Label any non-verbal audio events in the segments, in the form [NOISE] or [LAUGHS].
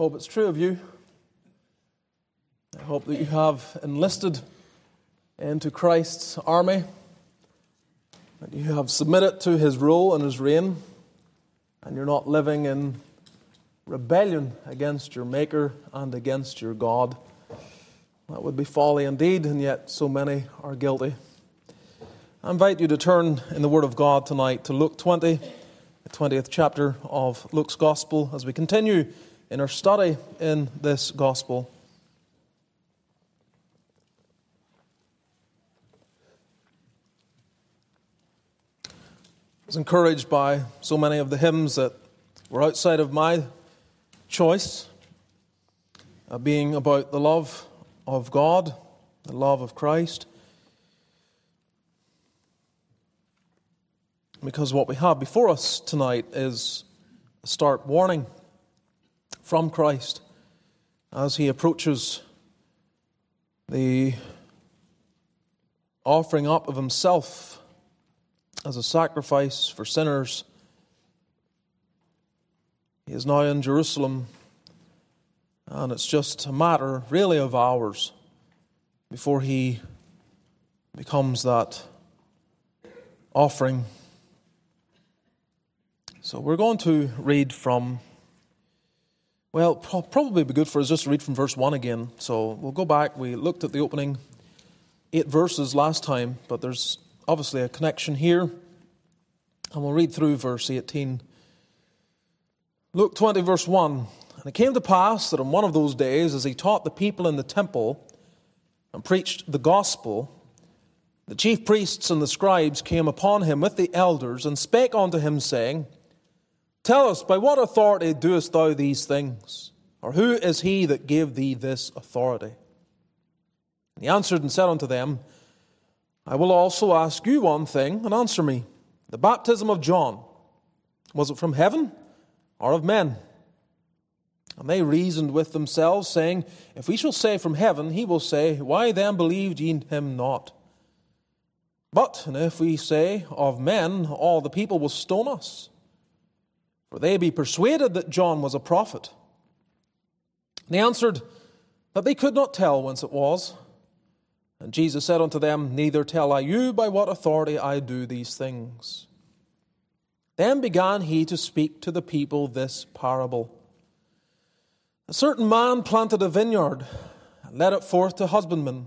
hope it's true of you. I hope that you have enlisted into Christ's army, that you have submitted to his rule and his reign, and you're not living in rebellion against your Maker and against your God. That would be folly indeed, and yet so many are guilty. I invite you to turn in the Word of God tonight to Luke 20, the 20th chapter of Luke's Gospel, as we continue in our study in this Gospel. I was encouraged by so many of the hymns that were outside of my choice, uh, being about the love of God, the love of Christ. Because what we have before us tonight is a stark warning from Christ as he approaches the offering up of himself as a sacrifice for sinners. He is now in Jerusalem, and it's just a matter, really, of hours before he becomes that offering. So we're going to read from well, probably be good for us just to read from verse 1 again. So we'll go back. We looked at the opening eight verses last time, but there's obviously a connection here. And we'll read through verse 18. Luke 20, verse 1. And it came to pass that on one of those days, as he taught the people in the temple and preached the gospel, the chief priests and the scribes came upon him with the elders and spake unto him, saying, Tell us, by what authority doest thou these things? Or who is he that gave thee this authority? And he answered and said unto them, I will also ask you one thing, and answer me. The baptism of John, was it from heaven or of men? And they reasoned with themselves, saying, If we shall say from heaven, he will say, Why then believed ye him not? But, if we say of men, all the people will stone us. For they be persuaded that John was a prophet. And they answered that they could not tell whence it was. And Jesus said unto them, Neither tell I you by what authority I do these things. Then began he to speak to the people this parable. A certain man planted a vineyard, and led it forth to husbandmen,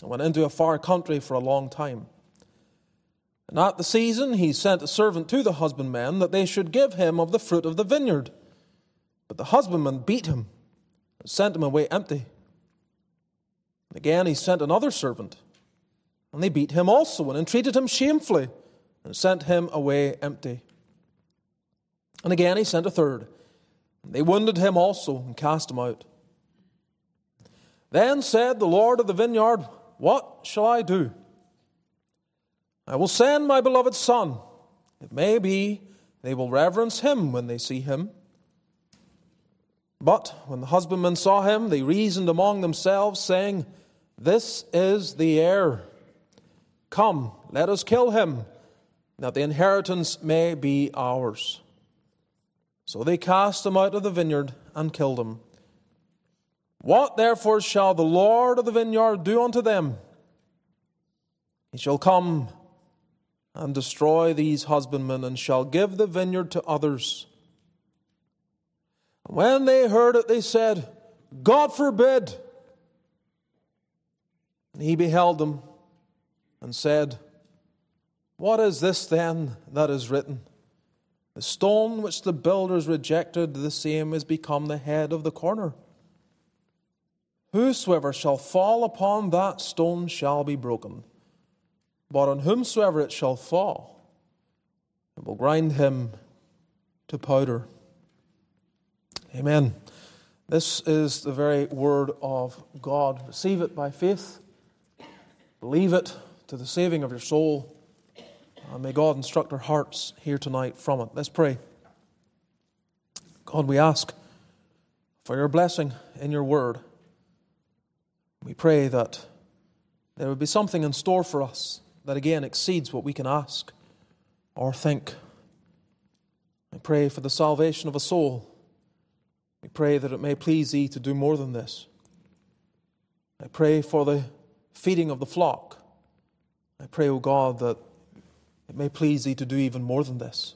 and went into a far country for a long time. And at the season he sent a servant to the husbandmen that they should give him of the fruit of the vineyard. But the husbandman beat him and sent him away empty. And again he sent another servant, and they beat him also and entreated him shamefully and sent him away empty. And again he sent a third, and they wounded him also and cast him out. Then said the Lord of the vineyard, What shall I do? I will send my beloved Son. It may be they will reverence him when they see him. But when the husbandmen saw him, they reasoned among themselves, saying, This is the heir. Come, let us kill him, that the inheritance may be ours. So they cast him out of the vineyard and killed him. What therefore shall the Lord of the vineyard do unto them? He shall come and destroy these husbandmen, and shall give the vineyard to others. And when they heard it, they said, God forbid. And he beheld them and said, What is this then that is written? The stone which the builders rejected, the same is become the head of the corner. Whosoever shall fall upon that stone shall be broken but on whomsoever it shall fall, it will grind him to powder. Amen. This is the very word of God. Receive it by faith, believe it to the saving of your soul, and may God instruct our hearts here tonight from it. Let's pray. God, we ask for your blessing in your word. We pray that there would be something in store for us that again exceeds what we can ask or think. I pray for the salvation of a soul. We pray that it may please thee to do more than this. I pray for the feeding of the flock. I pray, O God, that it may please thee to do even more than this.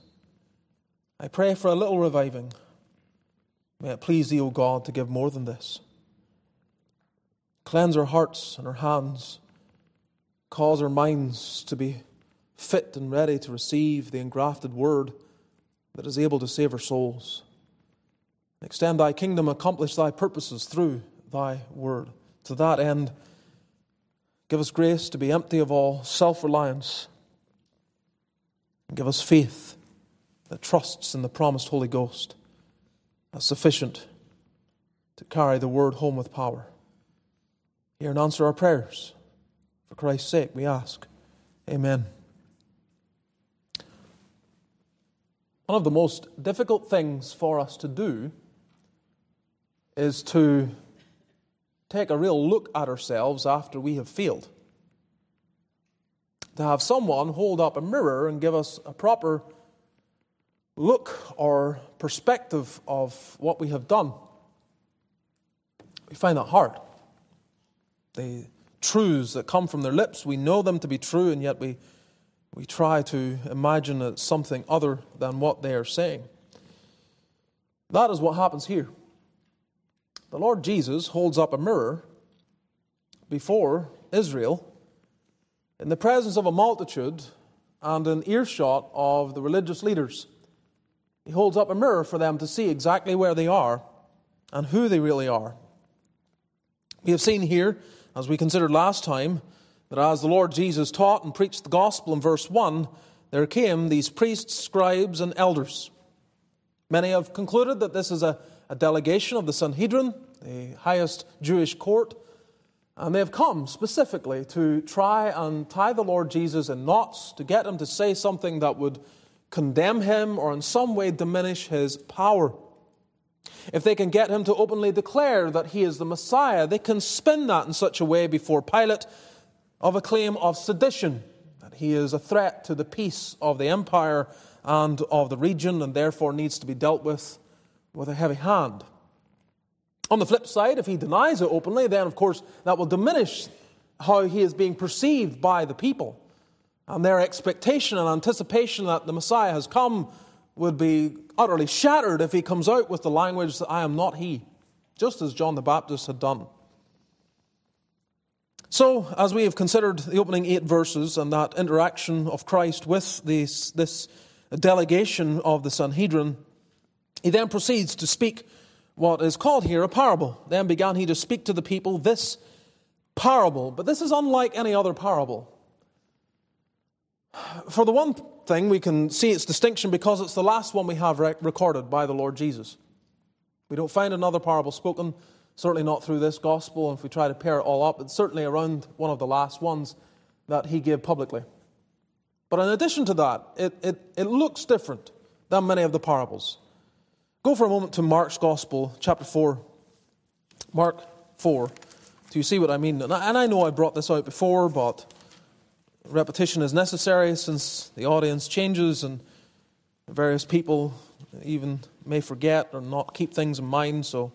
I pray for a little reviving. May it please thee, O God, to give more than this. Cleanse our hearts and our hands. Cause our minds to be fit and ready to receive the engrafted word that is able to save our souls. Extend thy kingdom, accomplish thy purposes through thy word. To that end, give us grace to be empty of all self reliance. Give us faith that trusts in the promised Holy Ghost as sufficient to carry the word home with power. Hear and answer our prayers. For Christ's sake, we ask. Amen. One of the most difficult things for us to do is to take a real look at ourselves after we have failed. To have someone hold up a mirror and give us a proper look or perspective of what we have done. We find that hard. The truths that come from their lips, we know them to be true, and yet we, we try to imagine it's something other than what they are saying. That is what happens here. The Lord Jesus holds up a mirror before Israel in the presence of a multitude and an earshot of the religious leaders. He holds up a mirror for them to see exactly where they are and who they really are. We have seen here, as we considered last time, that as the Lord Jesus taught and preached the gospel in verse 1, there came these priests, scribes, and elders. Many have concluded that this is a a delegation of the Sanhedrin, the highest Jewish court, and they have come specifically to try and tie the Lord Jesus in knots, to get him to say something that would condemn him or in some way diminish his power. If they can get him to openly declare that he is the Messiah, they can spin that in such a way before Pilate of a claim of sedition, that he is a threat to the peace of the empire and of the region and therefore needs to be dealt with with a heavy hand. On the flip side, if he denies it openly, then of course that will diminish how he is being perceived by the people. And their expectation and anticipation that the Messiah has come would be utterly shattered if he comes out with the language that I am not he, just as John the Baptist had done. So, as we have considered the opening eight verses and that interaction of Christ with this, this delegation of the Sanhedrin, he then proceeds to speak what is called here a parable. Then began he to speak to the people this parable. But this is unlike any other parable. For the one thing, we can see its distinction because it's the last one we have recorded by the Lord Jesus. We don't find another parable spoken, certainly not through this gospel. And if we try to pair it all up, it's certainly around one of the last ones that he gave publicly. But in addition to that, it, it, it looks different than many of the parables. Go for a moment to Mark's Gospel, chapter 4. Mark 4. Do you see what I mean? And I know I brought this out before, but repetition is necessary since the audience changes and various people even may forget or not keep things in mind. So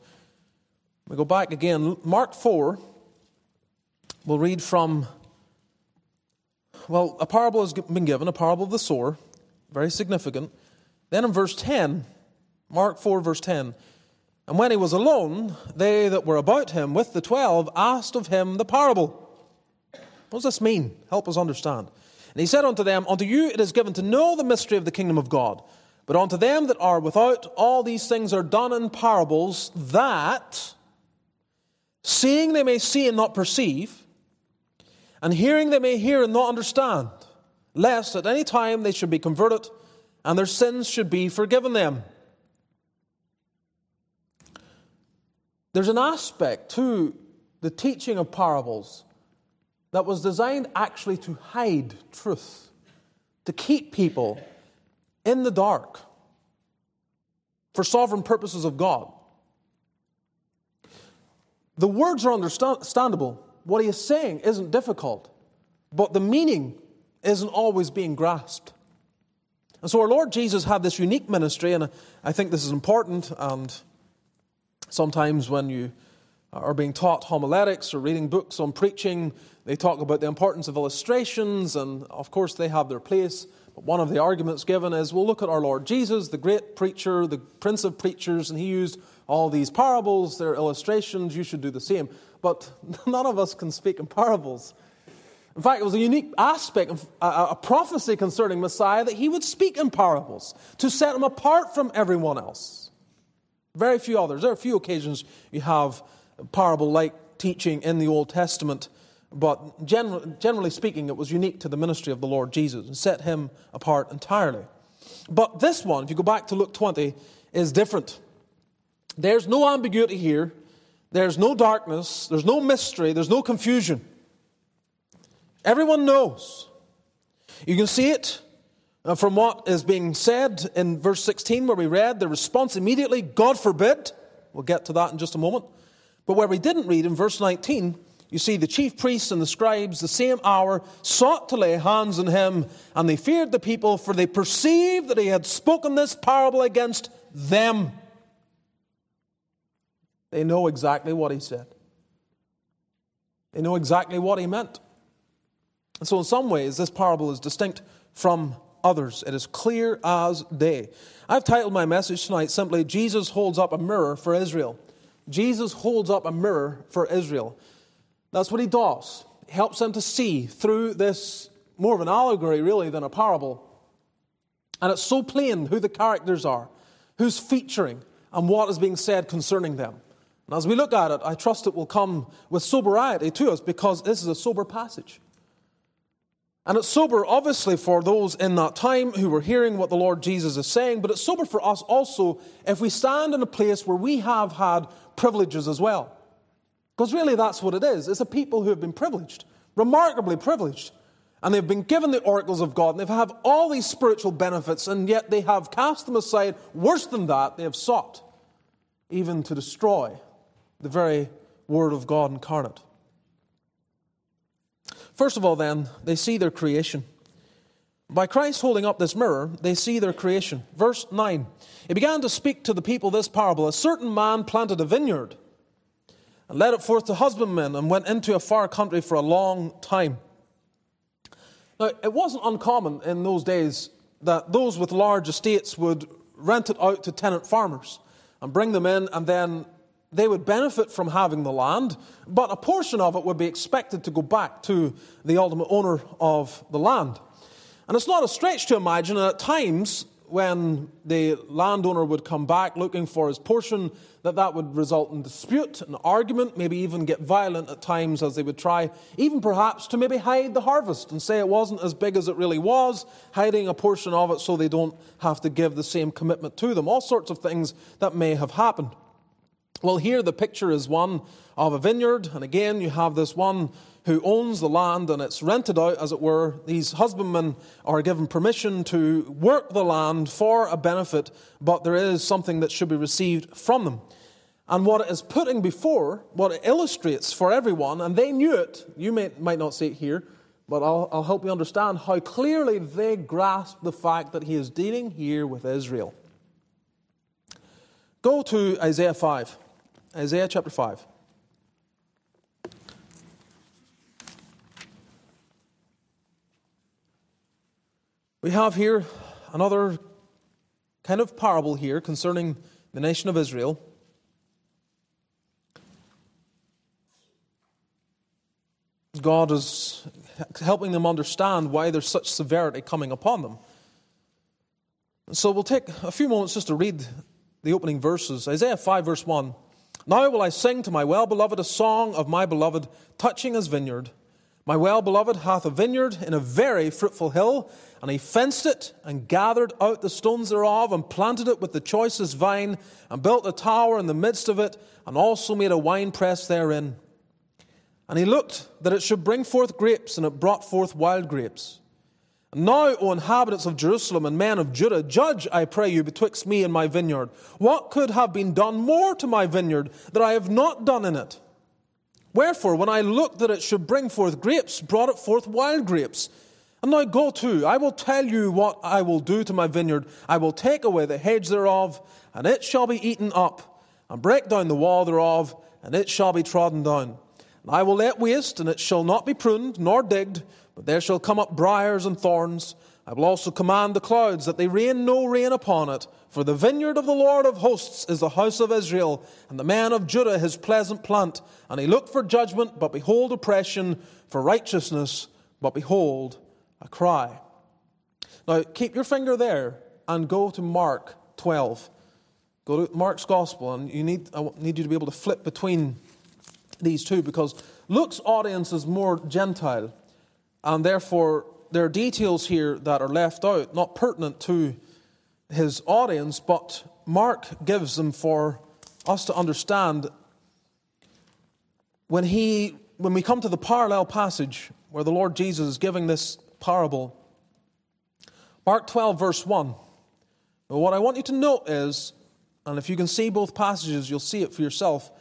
we go back again. Mark 4, we'll read from, well, a parable has been given, a parable of the sower, very significant. Then in verse 10, Mark 4, verse 10. And when he was alone, they that were about him with the twelve asked of him the parable. What does this mean? Help us understand. And he said unto them, Unto you it is given to know the mystery of the kingdom of God. But unto them that are without, all these things are done in parables, that, seeing they may see and not perceive, and hearing they may hear and not understand, lest at any time they should be converted, and their sins should be forgiven them. There's an aspect to the teaching of parables that was designed actually to hide truth, to keep people in the dark for sovereign purposes of God. The words are understandable. What he is saying isn't difficult, but the meaning isn't always being grasped. And so our Lord Jesus had this unique ministry, and I think this is important, and Sometimes when you are being taught homiletics or reading books on preaching, they talk about the importance of illustrations, and of course they have their place. But one of the arguments given is we'll look at our Lord Jesus, the great preacher, the prince of preachers, and he used all these parables, they're illustrations, you should do the same. But [LAUGHS] none of us can speak in parables. In fact, it was a unique aspect of a, a prophecy concerning Messiah that he would speak in parables to set him apart from everyone else. Very few others. There are a few occasions you have parable like teaching in the Old Testament, but generally, generally speaking, it was unique to the ministry of the Lord Jesus and set him apart entirely. But this one, if you go back to Luke 20, is different. There's no ambiguity here, there's no darkness, there's no mystery, there's no confusion. Everyone knows. You can see it uh, from what is being said in verse 16, where we read the response immediately, God forbid. We'll get to that in just a moment. But where we didn't read in verse 19, you see the chief priests and the scribes, the same hour, sought to lay hands on him, and they feared the people, for they perceived that he had spoken this parable against them. They know exactly what he said, they know exactly what he meant. And so, in some ways, this parable is distinct from others. It is clear as day. I've titled my message tonight simply Jesus holds up a mirror for Israel. Jesus holds up a mirror for Israel. That's what he does. He helps them to see through this more of an allegory, really, than a parable. And it's so plain who the characters are, who's featuring, and what is being said concerning them. And as we look at it, I trust it will come with sobriety to us because this is a sober passage. And it's sober, obviously, for those in that time who were hearing what the Lord Jesus is saying, but it's sober for us also if we stand in a place where we have had privileges as well. Because really, that's what it is. It's a people who have been privileged, remarkably privileged. And they've been given the oracles of God, and they've had all these spiritual benefits, and yet they have cast them aside. Worse than that, they have sought even to destroy the very Word of God incarnate. First of all, then, they see their creation. By Christ holding up this mirror, they see their creation. Verse 9 He began to speak to the people this parable A certain man planted a vineyard and led it forth to husbandmen and went into a far country for a long time. Now, it wasn't uncommon in those days that those with large estates would rent it out to tenant farmers and bring them in, and then they would benefit from having the land, but a portion of it would be expected to go back to the ultimate owner of the land. And it's not a stretch to imagine that at times when the landowner would come back looking for his portion, that that would result in dispute and argument, maybe even get violent at times as they would try, even perhaps to maybe hide the harvest and say it wasn't as big as it really was, hiding a portion of it so they don't have to give the same commitment to them. All sorts of things that may have happened. Well, here the picture is one of a vineyard, and again you have this one who owns the land and it's rented out, as it were. These husbandmen are given permission to work the land for a benefit, but there is something that should be received from them. And what it is putting before, what it illustrates for everyone, and they knew it, you may, might not see it here, but I'll, I'll help you understand how clearly they grasp the fact that he is dealing here with Israel. Go to Isaiah 5. Isaiah chapter 5. We have here another kind of parable here concerning the nation of Israel. God is helping them understand why there's such severity coming upon them. So we'll take a few moments just to read the opening verses. Isaiah 5, verse 1. Now will I sing to my well beloved a song of my beloved touching his vineyard. My well beloved hath a vineyard in a very fruitful hill, and he fenced it and gathered out the stones thereof, and planted it with the choicest vine, and built a tower in the midst of it, and also made a winepress therein. And he looked that it should bring forth grapes, and it brought forth wild grapes. Now, O inhabitants of Jerusalem and men of Judah, judge, I pray you, betwixt me and my vineyard. What could have been done more to my vineyard that I have not done in it? Wherefore, when I looked that it should bring forth grapes, brought it forth wild grapes. And now go to, I will tell you what I will do to my vineyard. I will take away the hedge thereof, and it shall be eaten up and break down the wall thereof, and it shall be trodden down. And I will it waste, and it shall not be pruned nor digged, but there shall come up briers and thorns. I will also command the clouds that they rain no rain upon it. For the vineyard of the Lord of hosts is the house of Israel, and the man of Judah his pleasant plant. And he looked for judgment, but behold oppression, for righteousness, but behold a cry. Now keep your finger there and go to Mark 12. Go to Mark's Gospel, and you need, I need you to be able to flip between these two because Luke's audience is more Gentile, and therefore there are details here that are left out, not pertinent to his audience, but Mark gives them for us to understand. When, he, when we come to the parallel passage where the Lord Jesus is giving this parable, Mark 12, verse 1. But what I want you to note is, and if you can see both passages, you'll see it for yourself,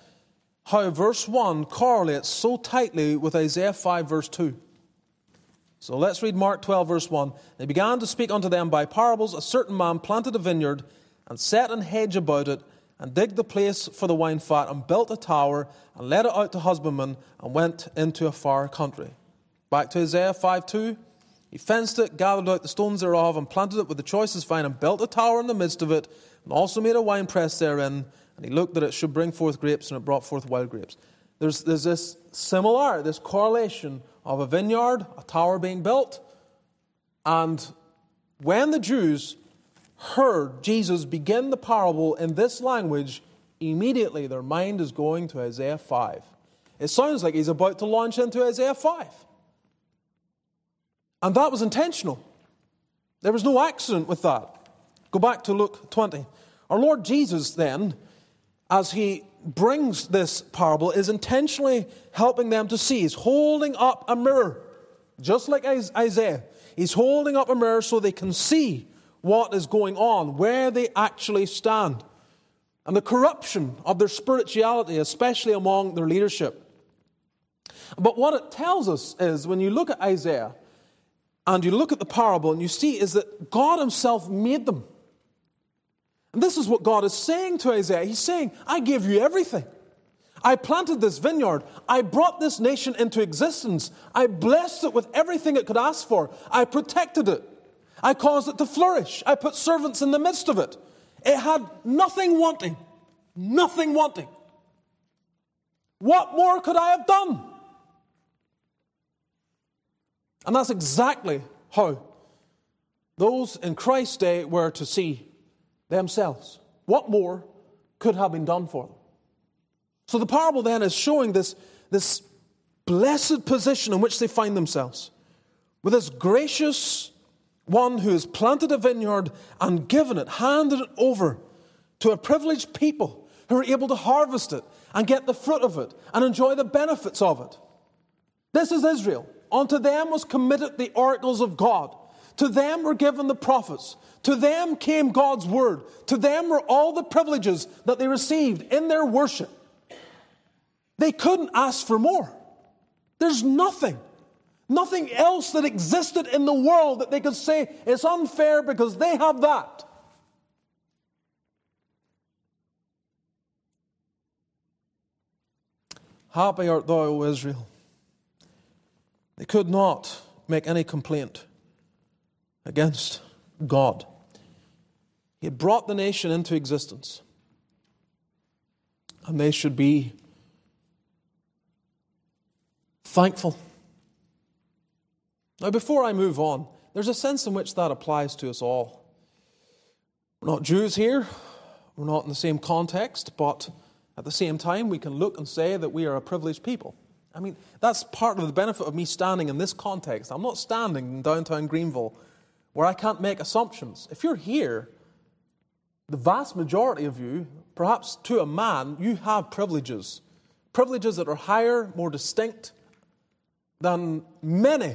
how verse 1 correlates so tightly with Isaiah 5, verse 2. So let's read Mark 12, verse 1. They began to speak unto them by parables. A certain man planted a vineyard and set an hedge about it and digged the place for the wine fat and built a tower and let it out to husbandmen and went into a far country. Back to Isaiah 5, 2. He fenced it, gathered out the stones thereof, and planted it with the choicest vine, and built a tower in the midst of it, and also made a winepress therein. And he looked that it should bring forth grapes, and it brought forth wild grapes. There's, there's this similar, this correlation of a vineyard, a tower being built. And when the Jews heard Jesus begin the parable in this language, immediately their mind is going to Isaiah 5. It sounds like he's about to launch into Isaiah 5. And that was intentional. There was no accident with that. Go back to Luke 20. Our Lord Jesus, then, as he brings this parable is intentionally helping them to see. He's holding up a mirror, just like Isaiah. He's holding up a mirror so they can see what is going on, where they actually stand, and the corruption of their spirituality, especially among their leadership. But what it tells us is when you look at Isaiah and you look at the parable and you see is that God Himself made them. And this is what God is saying to Isaiah. He's saying, I gave you everything. I planted this vineyard. I brought this nation into existence. I blessed it with everything it could ask for. I protected it. I caused it to flourish. I put servants in the midst of it. It had nothing wanting. Nothing wanting. What more could I have done? And that's exactly how those in Christ's day were to see themselves. What more could have been done for them? So the parable then is showing this, this blessed position in which they find themselves. With this gracious one who has planted a vineyard and given it, handed it over to a privileged people who are able to harvest it and get the fruit of it and enjoy the benefits of it. This is Israel. Unto them was committed the oracles of God. To them were given the prophets. To them came God's word. To them were all the privileges that they received in their worship. They couldn't ask for more. There's nothing, nothing else that existed in the world that they could say it's unfair because they have that. Happy art thou, O Israel. They could not make any complaint against God. He had brought the nation into existence. And they should be thankful. Now, before I move on, there's a sense in which that applies to us all. We're not Jews here, we're not in the same context, but at the same time, we can look and say that we are a privileged people. I mean, that's part of the benefit of me standing in this context. I'm not standing in downtown Greenville where I can't make assumptions. If you're here, the vast majority of you, perhaps to a man, you have privileges. Privileges that are higher, more distinct than many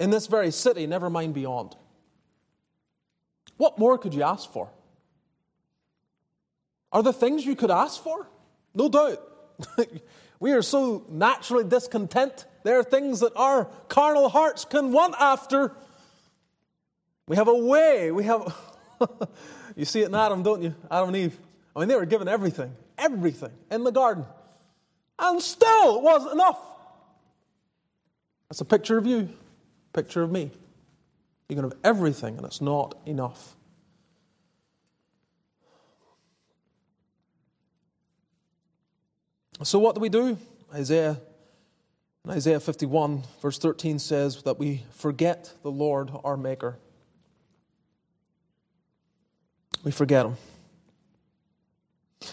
in this very city, never mind beyond. What more could you ask for? Are there things you could ask for? No doubt. [LAUGHS] we are so naturally discontent. There are things that our carnal hearts can want after. We have a way. We have. [LAUGHS] You see it in Adam, don't you? Adam and Eve. I mean, they were given everything, everything in the garden. And still it wasn't enough. That's a picture of you, picture of me. You can have everything, and it's not enough. So, what do we do? Isaiah, Isaiah 51, verse 13 says that we forget the Lord our Maker. We forget them.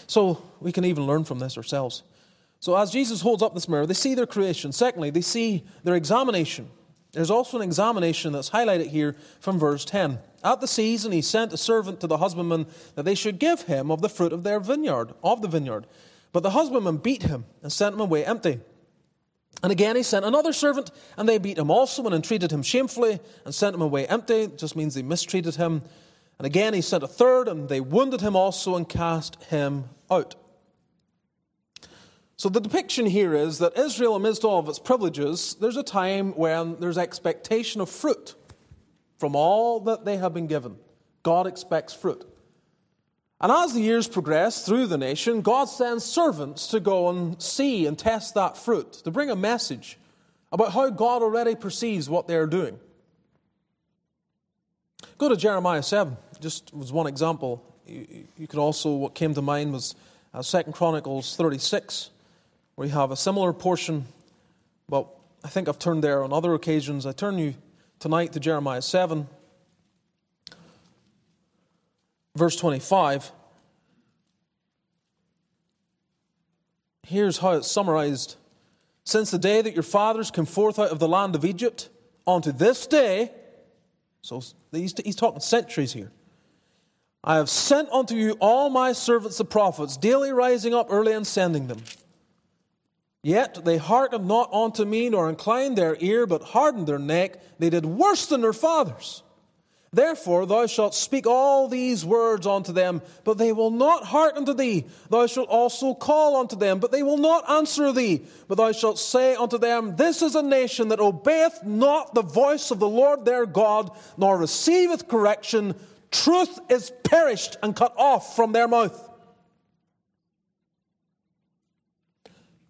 So, we can even learn from this ourselves. So, as Jesus holds up this mirror, they see their creation. Secondly, they see their examination. There's also an examination that's highlighted here from verse 10. At the season, he sent a servant to the husbandman that they should give him of the fruit of their vineyard, of the vineyard. But the husbandman beat him and sent him away empty. And again he sent another servant, and they beat him also and entreated him shamefully and sent him away empty. It just means they mistreated him. And again he sent a third, and they wounded him also and cast him out. So the depiction here is that Israel, amidst all of its privileges, there's a time when there's expectation of fruit from all that they have been given. God expects fruit. And as the years progress through the nation, God sends servants to go and see and test that fruit, to bring a message about how God already perceives what they are doing. Go to Jeremiah 7, just was one example. You could also, what came to mind was uh, Second Chronicles 36 we have a similar portion, but I think I've turned there on other occasions. I turn you tonight to Jeremiah 7, verse 25. Here's how it's summarized. Since the day that your fathers came forth out of the land of Egypt unto this day, so he's, he's talking centuries here. I have sent unto you all my servants the prophets, daily rising up early and sending them. Yet they hearkened not unto me, nor inclined their ear, but hardened their neck. They did worse than their fathers. Therefore thou shalt speak all these words unto them, but they will not hearken to thee. Thou shalt also call unto them, but they will not answer thee. But thou shalt say unto them, This is a nation that obeyeth not the voice of the Lord their God, nor receiveth correction. Truth is perished and cut off from their mouth.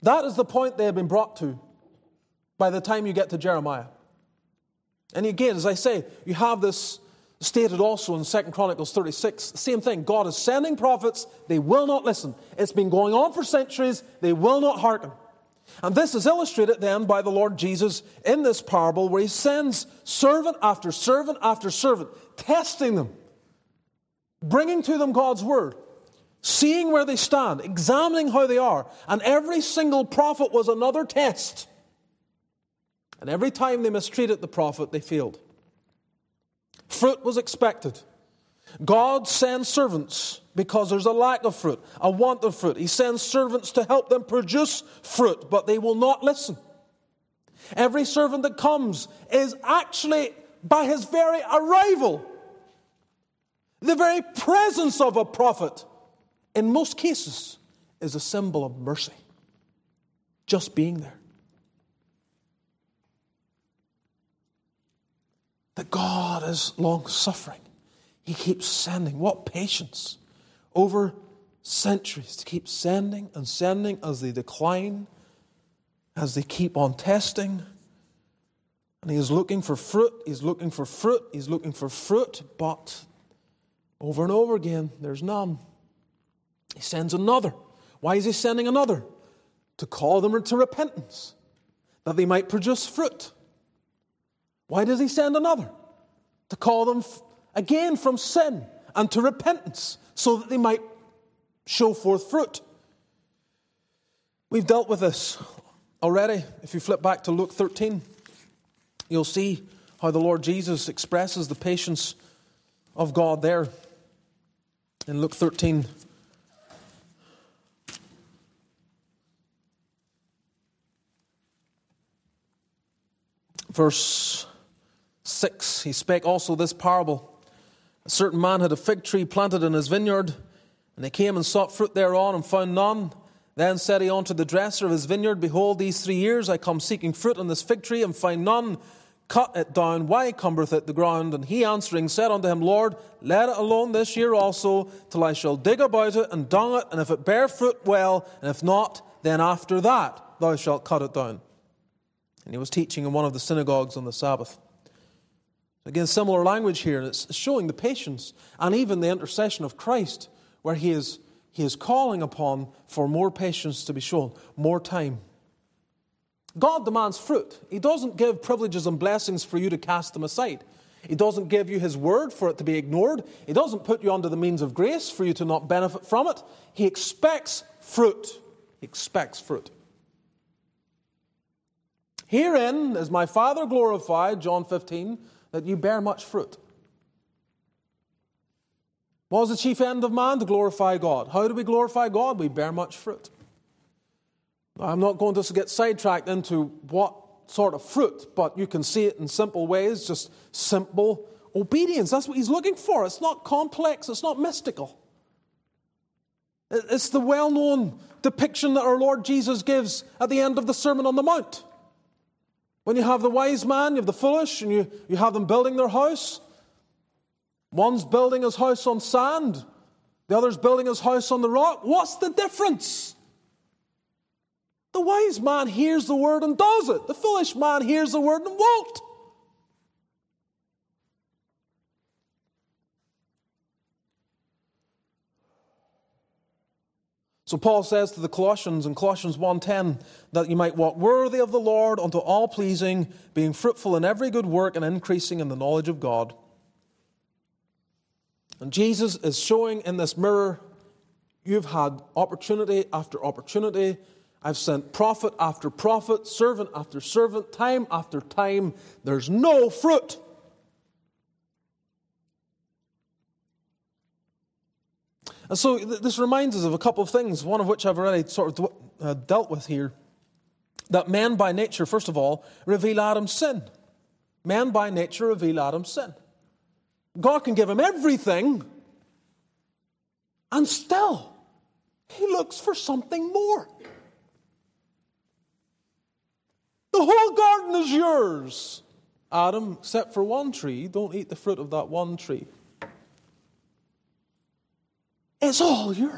That is the point they have been brought to by the time you get to Jeremiah. And again, as I say, you have this stated also in 2 Chronicles 36. Same thing. God is sending prophets, they will not listen. It's been going on for centuries, they will not hearken. And this is illustrated then by the Lord Jesus in this parable where he sends servant after servant after servant, testing them, bringing to them God's word seeing where they stand, examining how they are. And every single prophet was another test. And every time they mistreated the prophet, they failed. Fruit was expected. God sends servants because there's a lack of fruit, a want of fruit. He sends servants to help them produce fruit, but they will not listen. Every servant that comes is actually, by his very arrival, the very presence of a prophet in most cases, is a symbol of mercy. Just being there. That God is long suffering. He keeps sending. What patience over centuries to keep sending and sending as they decline, as they keep on testing. And he is looking for fruit, he's looking for fruit, he's looking for fruit, but over and over again, there's none. He sends another. Why is he sending another? To call them to repentance, that they might produce fruit. Why does he send another? To call them again from sin and to repentance, so that they might show forth fruit. We've dealt with this already. If you flip back to Luke 13, you'll see how the Lord Jesus expresses the patience of God there. In Luke 13, Verse 6 He spake also this parable. A certain man had a fig tree planted in his vineyard, and he came and sought fruit thereon and found none. Then said he unto the dresser of his vineyard, Behold, these three years I come seeking fruit on this fig tree and find none. cut it down, why cumbereth it the ground? And he answering said unto him, Lord, let it alone this year also, till I shall dig about it and dung it, and if it bear fruit, well, and if not, then after that thou shalt cut it down. And he was teaching in one of the synagogues on the Sabbath. Again, similar language here, and it's showing the patience and even the intercession of Christ, where he is, he is calling upon for more patience to be shown, more time. God demands fruit. He doesn't give privileges and blessings for you to cast them aside. He doesn't give you His word for it to be ignored. He doesn't put you under the means of grace for you to not benefit from it. He expects fruit. He expects fruit. Herein is my Father glorified, John 15, that you bear much fruit. What is the chief end of man? To glorify God. How do we glorify God? We bear much fruit. I'm not going to get sidetracked into what sort of fruit, but you can see it in simple ways, just simple obedience. That's what he's looking for. It's not complex, it's not mystical. It's the well known depiction that our Lord Jesus gives at the end of the Sermon on the Mount. When you have the wise man, you have the foolish, and you, you have them building their house. One's building his house on sand, the other's building his house on the rock. What's the difference? The wise man hears the word and does it. The foolish man hears the word and won't. So Paul says to the Colossians in Colossians 1:10 that you might walk worthy of the Lord unto all pleasing, being fruitful in every good work and increasing in the knowledge of God. And Jesus is showing in this mirror you've had opportunity after opportunity I've sent prophet after prophet, servant after servant, time after time. There's no fruit. And so this reminds us of a couple of things, one of which I've already sort of uh, dealt with here. That men by nature, first of all, reveal Adam's sin. Men by nature reveal Adam's sin. God can give him everything, and still, he looks for something more. The whole garden is yours. Adam, except for one tree, don't eat the fruit of that one tree. It's all yours.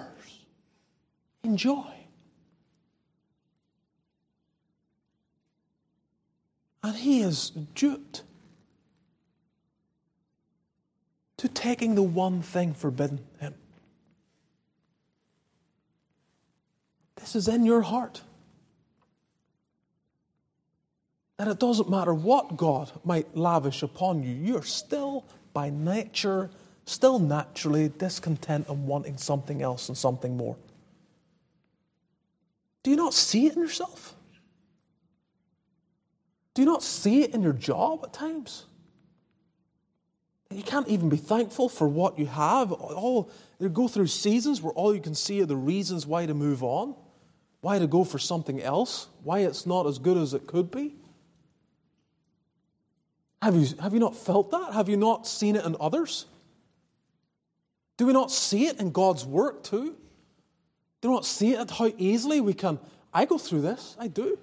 Enjoy. And he is duped to taking the one thing forbidden him. This is in your heart that it doesn't matter what God might lavish upon you, you're still by nature, still naturally discontent and wanting something else and something more. Do you not see it in yourself? Do you not see it in your job at times? You can't even be thankful for what you have. All you go through seasons where all you can see are the reasons why to move on, why to go for something else, why it's not as good as it could be. Have you, have you not felt that? Have you not seen it in others? Do we not see it in God's work too? Do we not see it how easily we can? I go through this, I do.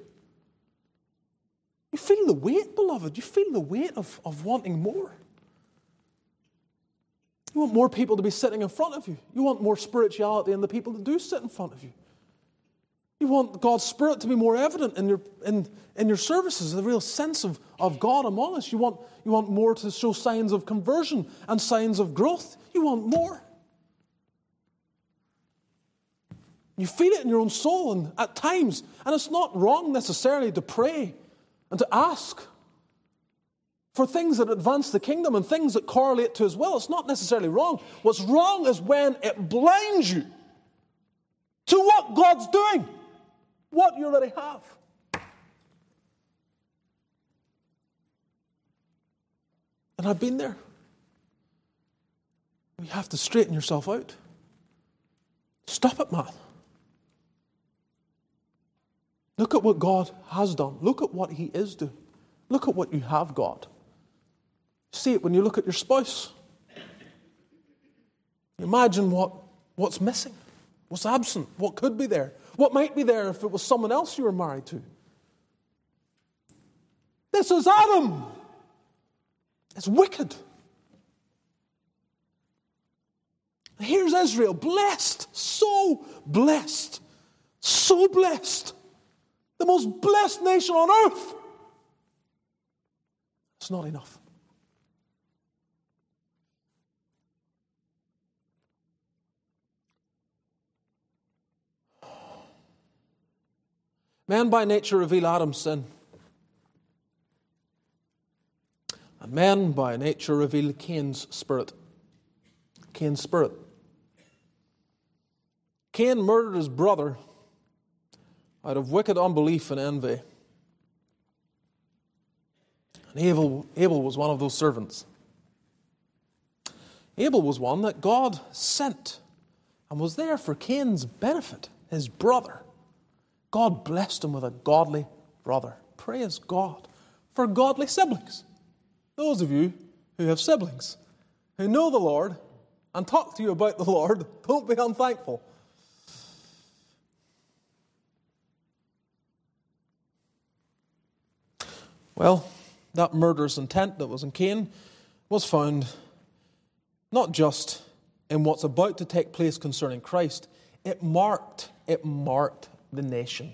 You feel the weight, beloved. You feel the weight of, of wanting more. You want more people to be sitting in front of you. You want more spirituality in the people that do sit in front of you. You want God's Spirit to be more evident in your, in, in your services, the real sense of, of God among us. You want, you want more to show signs of conversion and signs of growth. You want more. You feel it in your own soul and at times, and it's not wrong necessarily to pray and to ask for things that advance the kingdom and things that correlate to His will. It's not necessarily wrong. What's wrong is when it blinds you to what God's doing what you already have. And I've been there. You have to straighten yourself out. Stop it, man. Look at what God has done. Look at what He is doing. Look at what you have got. See it when you look at your spouse. Imagine what, what's missing, what's absent, what could be there. What might be there if it was someone else you were married to? This is Adam. It's wicked. Here's Israel, blessed, so blessed, so blessed, the most blessed nation on earth. It's not enough. Man by nature reveal Adam's sin. And men by nature reveal Cain's spirit. Cain's spirit. Cain murdered his brother out of wicked unbelief and envy. And Abel, Abel was one of those servants. Abel was one that God sent and was there for Cain's benefit, his brother. God blessed him with a godly brother. Praise God for godly siblings. Those of you who have siblings, who know the Lord and talk to you about the Lord, [LAUGHS] don't be unthankful. Well, that murderous intent that was in Cain was found not just in what's about to take place concerning Christ, it marked, it marked the nation.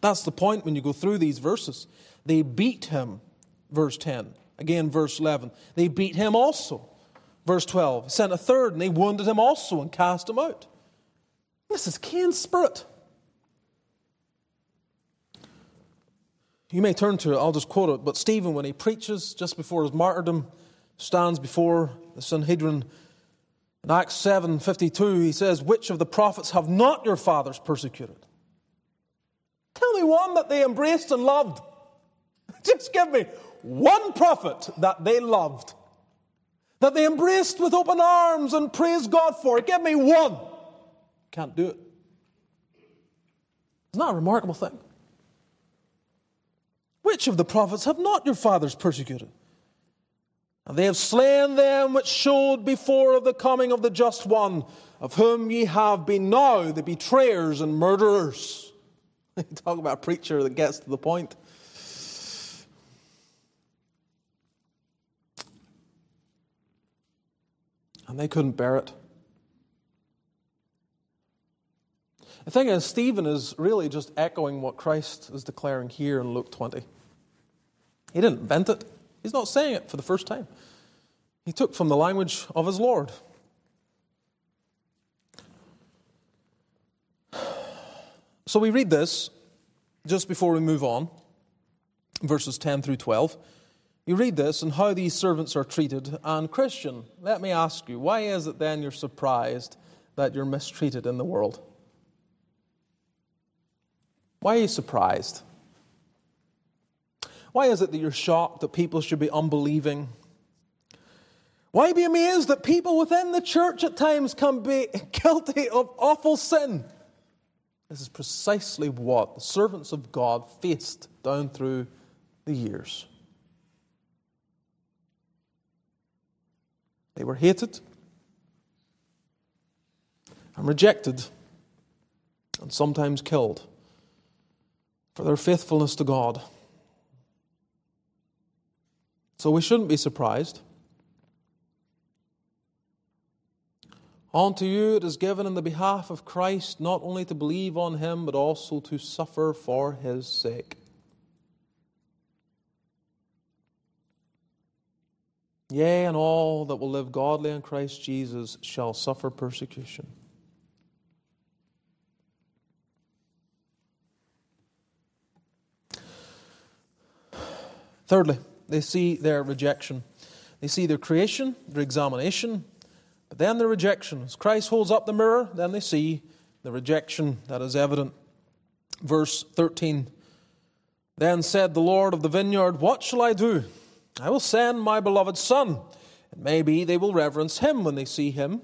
That's the point when you go through these verses. They beat him, verse 10. Again, verse 11. They beat him also. Verse 12. Sent a third, and they wounded him also and cast him out. This is Cain's spirit. You may turn to it, I'll just quote it. But Stephen, when he preaches just before his martyrdom, stands before the Sanhedrin. In Acts 7 52, he says, Which of the prophets have not your fathers persecuted? Tell me one that they embraced and loved. [LAUGHS] Just give me one prophet that they loved, that they embraced with open arms and praised God for. Give me one. Can't do it. Isn't that a remarkable thing? Which of the prophets have not your fathers persecuted? And they have slain them which showed before of the coming of the just one, of whom ye have been now the betrayers and murderers. [LAUGHS] Talk about a preacher that gets to the point. And they couldn't bear it. The thing is, Stephen is really just echoing what Christ is declaring here in Luke 20. He didn't invent it, he's not saying it for the first time. He took from the language of his Lord. So we read this just before we move on, verses 10 through 12. You read this and how these servants are treated. And, Christian, let me ask you, why is it then you're surprised that you're mistreated in the world? Why are you surprised? Why is it that you're shocked that people should be unbelieving? Why be amazed that people within the church at times can be [LAUGHS] guilty of awful sin? This is precisely what the servants of God faced down through the years. They were hated and rejected and sometimes killed for their faithfulness to God. So we shouldn't be surprised. Unto you it is given in the behalf of Christ not only to believe on him, but also to suffer for his sake. Yea, and all that will live godly in Christ Jesus shall suffer persecution. Thirdly, they see their rejection. They see their creation, their examination, but then their rejection. As Christ holds up the mirror, then they see the rejection that is evident. Verse 13 Then said the Lord of the vineyard, What shall I do? I will send my beloved son. It may be they will reverence him when they see him.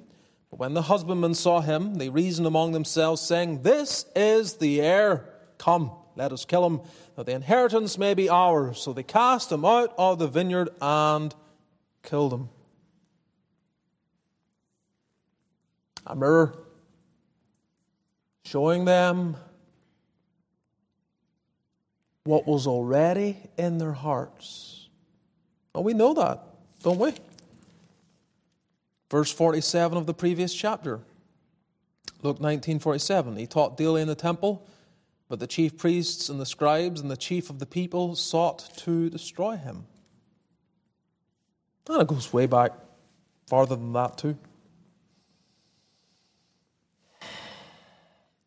But when the husbandmen saw him, they reasoned among themselves, saying, This is the heir. Come, let us kill him, that the inheritance may be ours. So they cast him out of the vineyard and killed him. a mirror showing them what was already in their hearts. We know that. don't we? Verse 47 of the previous chapter. Luke 19:47. He taught daily in the temple, but the chief priests and the scribes and the chief of the people sought to destroy him. And it goes way back, farther than that too.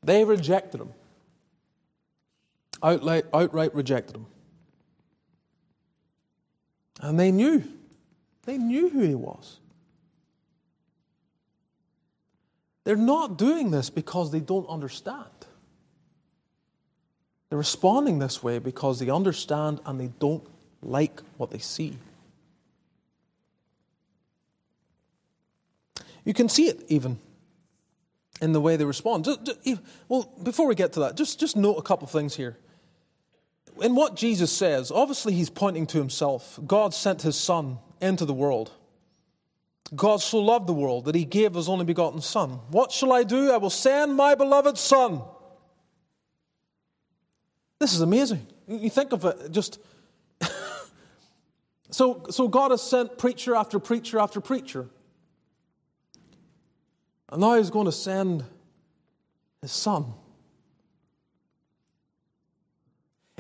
They rejected him. Outright, outright rejected him. And they knew. They knew who he was. They're not doing this because they don't understand. They're responding this way because they understand and they don't like what they see. You can see it even in the way they respond. Well, before we get to that, just, just note a couple of things here. In what Jesus says, obviously he's pointing to himself. God sent his Son into the world. God so loved the world that he gave his only begotten Son. What shall I do? I will send my beloved Son. This is amazing. You think of it just. [LAUGHS] so, so God has sent preacher after preacher after preacher. And now he's going to send his son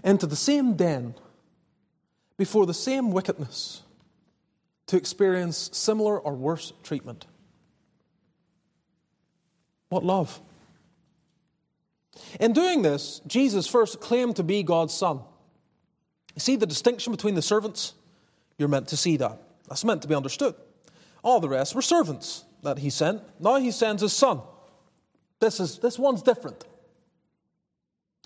into the same den before the same wickedness to experience similar or worse treatment. What love! In doing this, Jesus first claimed to be God's Son. You see the distinction between the servants? You're meant to see that. That's meant to be understood. All the rest were servants that he sent. Now he sends his son. This, is, this one's different.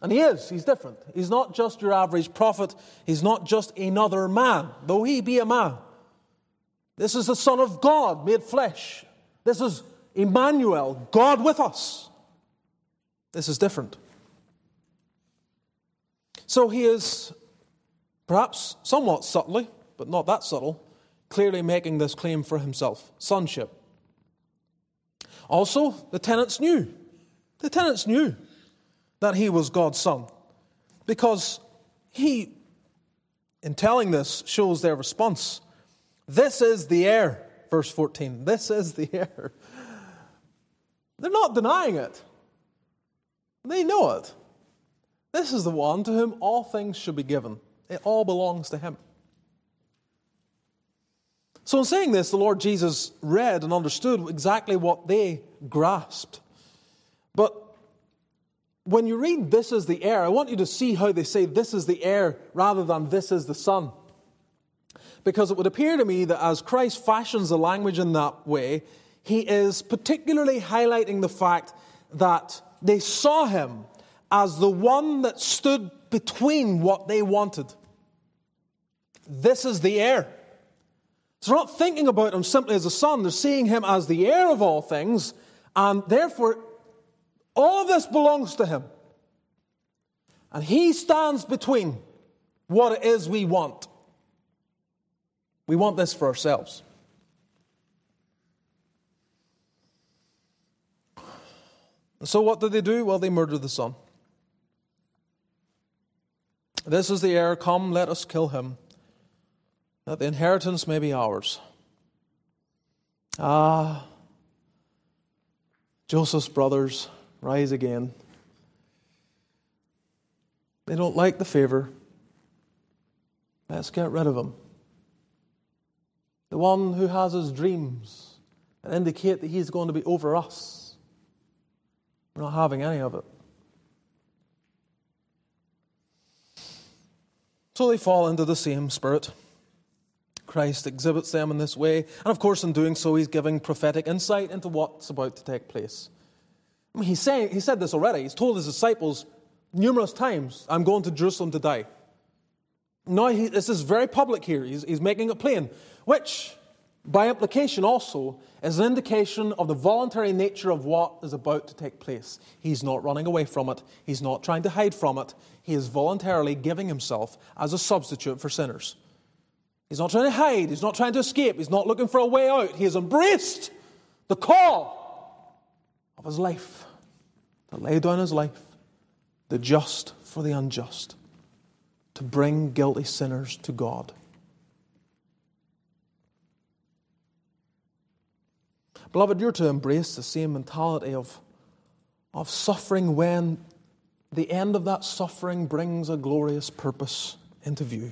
And he is, he's different. He's not just your average prophet, he's not just another man, though he be a man. This is the Son of God made flesh. This is Emmanuel, God with us. This is different. So he is, perhaps somewhat subtly, but not that subtle, clearly making this claim for himself sonship. Also, the tenants knew. The tenants knew that he was God's son because he, in telling this, shows their response. This is the heir, verse 14. This is the heir. They're not denying it, they know it. This is the one to whom all things should be given, it all belongs to him. So, in saying this, the Lord Jesus read and understood exactly what they grasped. But when you read this is the heir, I want you to see how they say this is the heir rather than this is the son. Because it would appear to me that as Christ fashions the language in that way, he is particularly highlighting the fact that they saw him as the one that stood between what they wanted. This is the heir. So they're not thinking about him simply as a son, they're seeing him as the heir of all things, and therefore all of this belongs to him. And he stands between what it is we want. We want this for ourselves. So, what did they do? Well, they murdered the son. This is the heir. Come, let us kill him that the inheritance may be ours. Ah, Joseph's brothers rise again. They don't like the favor. Let's get rid of him. The one who has his dreams and indicate that he's going to be over us. We're not having any of it. So they fall into the same spirit. Christ exhibits them in this way. And of course, in doing so, he's giving prophetic insight into what's about to take place. I mean, he's saying, he said this already. He's told his disciples numerous times, I'm going to Jerusalem to die. Now, he, this is very public here. He's, he's making it plain, which, by implication, also is an indication of the voluntary nature of what is about to take place. He's not running away from it, he's not trying to hide from it. He is voluntarily giving himself as a substitute for sinners. He's not trying to hide. He's not trying to escape. He's not looking for a way out. He has embraced the call of his life to lay down his life, the just for the unjust, to bring guilty sinners to God. Beloved, you're to embrace the same mentality of, of suffering when the end of that suffering brings a glorious purpose into view.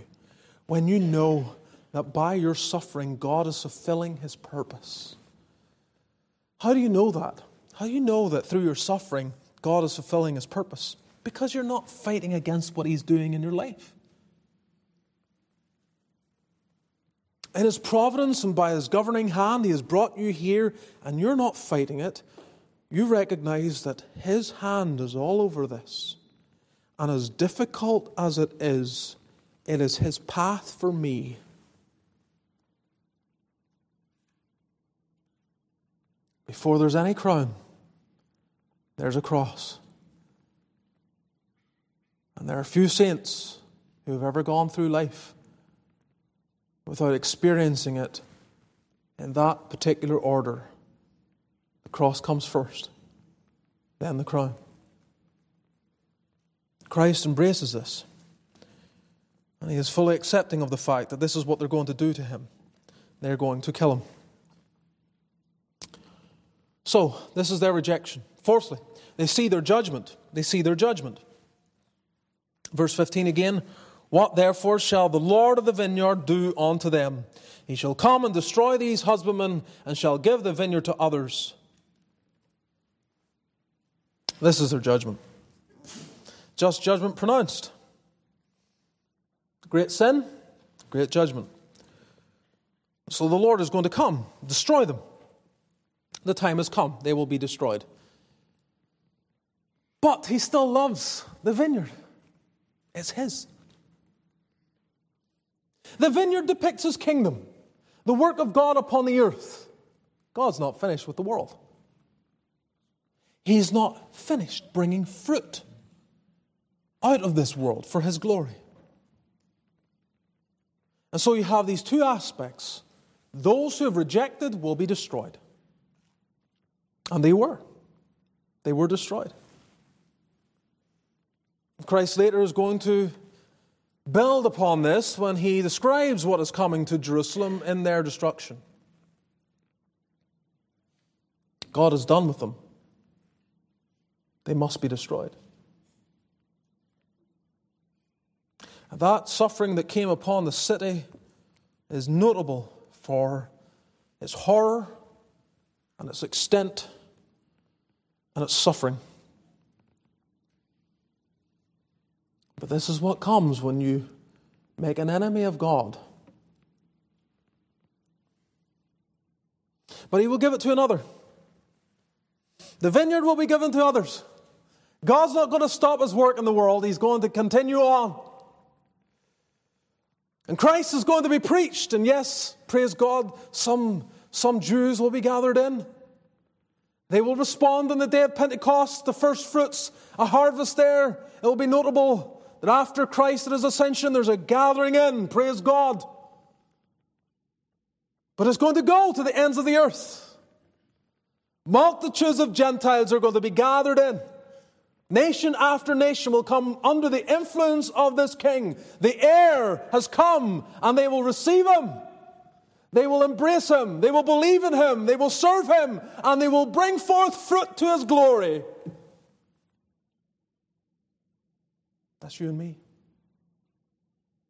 When you know that by your suffering, God is fulfilling his purpose. How do you know that? How do you know that through your suffering, God is fulfilling his purpose? Because you're not fighting against what he's doing in your life. In his providence and by his governing hand, he has brought you here, and you're not fighting it. You recognize that his hand is all over this. And as difficult as it is, it is his path for me. Before there's any crown, there's a cross. And there are few saints who have ever gone through life without experiencing it in that particular order. The cross comes first, then the crown. Christ embraces this. And he is fully accepting of the fact that this is what they're going to do to him. They're going to kill him. So, this is their rejection. Fourthly, they see their judgment. They see their judgment. Verse 15 again What therefore shall the Lord of the vineyard do unto them? He shall come and destroy these husbandmen and shall give the vineyard to others. This is their judgment. Just judgment pronounced. Great sin, great judgment. So the Lord is going to come, destroy them. The time has come, they will be destroyed. But he still loves the vineyard. It's his. The vineyard depicts his kingdom, the work of God upon the earth. God's not finished with the world. He's not finished bringing fruit out of this world for his glory. And so you have these two aspects. Those who have rejected will be destroyed. And they were. They were destroyed. Christ later is going to build upon this when he describes what is coming to Jerusalem in their destruction. God is done with them. They must be destroyed. That suffering that came upon the city is notable for its horror and its extent and its suffering. But this is what comes when you make an enemy of God. But he will give it to another. The vineyard will be given to others. God's not going to stop his work in the world, he's going to continue on. And Christ is going to be preached. And yes, praise God, some, some Jews will be gathered in. They will respond on the day of Pentecost, the first fruits, a harvest there. It will be notable that after Christ at his ascension, there's a gathering in, praise God. But it's going to go to the ends of the earth. Multitudes of Gentiles are going to be gathered in. Nation after nation will come under the influence of this king. The heir has come, and they will receive him. They will embrace him. They will believe in him. They will serve him, and they will bring forth fruit to his glory. That's you and me.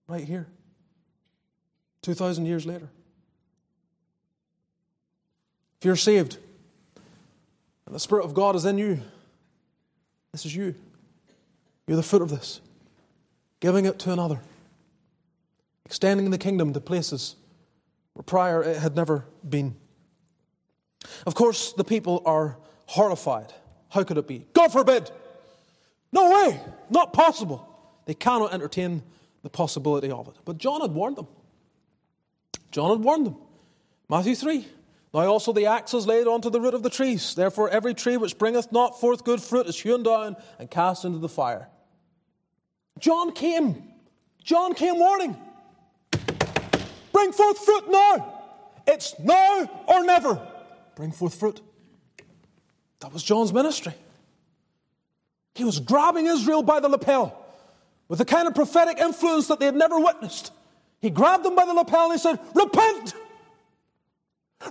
Right here. 2,000 years later. If you're saved and the Spirit of God is in you, this is you. You're the fruit of this. Giving it to another. Extending the kingdom to places where prior it had never been. Of course, the people are horrified. How could it be? God forbid! No way! Not possible. They cannot entertain the possibility of it. But John had warned them. John had warned them. Matthew 3. Now also the axe is laid onto the root of the trees. Therefore, every tree which bringeth not forth good fruit is hewn down and cast into the fire. John came. John came warning. Bring forth fruit now. It's now or never. Bring forth fruit. That was John's ministry. He was grabbing Israel by the lapel with the kind of prophetic influence that they had never witnessed. He grabbed them by the lapel and he said, Repent!